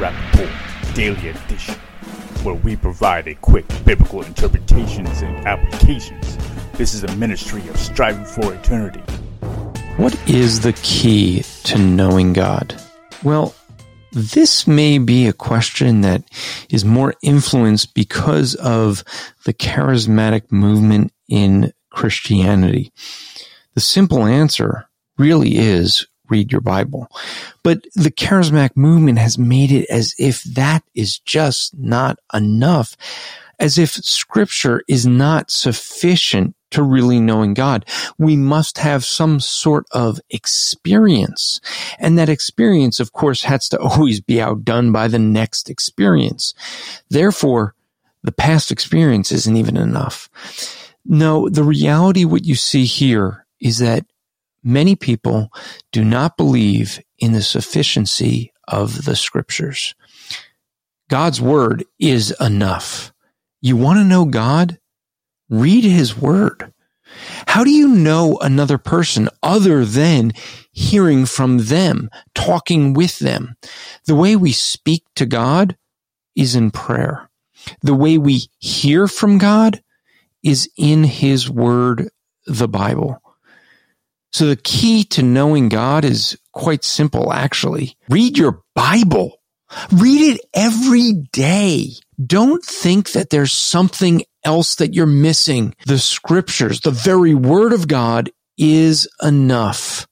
Welcome to the Rap Report Daily Edition, where we provide a quick biblical interpretations and applications. This is a ministry of striving for eternity. What is the key to knowing God? Well, this may be a question that is more influenced because of the charismatic movement in Christianity. The simple answer really is read your Bible. But the charismatic movement has made it as if that is just not enough, as if scripture is not sufficient to really knowing God. We must have some sort of experience. And that experience, of course, has to always be outdone by the next experience. Therefore, the past experience isn't even enough. No, the reality, what you see here is that many people do not believe in the sufficiency of the scriptures. God's word is enough. You want to know God? Read his word. How do you know another person other than hearing from them, talking with them? The way we speak to God is in prayer. The way we hear from God is in his word, the Bible. So the key to knowing God is quite simple, actually. Read your Bible. Read it every day. Don't think that there's something else that you're missing. The scriptures, the very word of God is enough.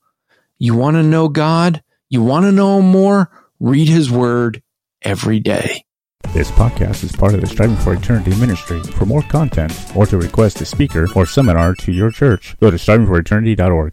You want to know God? You want to know more? Read his word every day. This podcast is part of the Striving for Eternity ministry. For more content or to request a speaker or seminar to your church, go to strivingforeternity.org.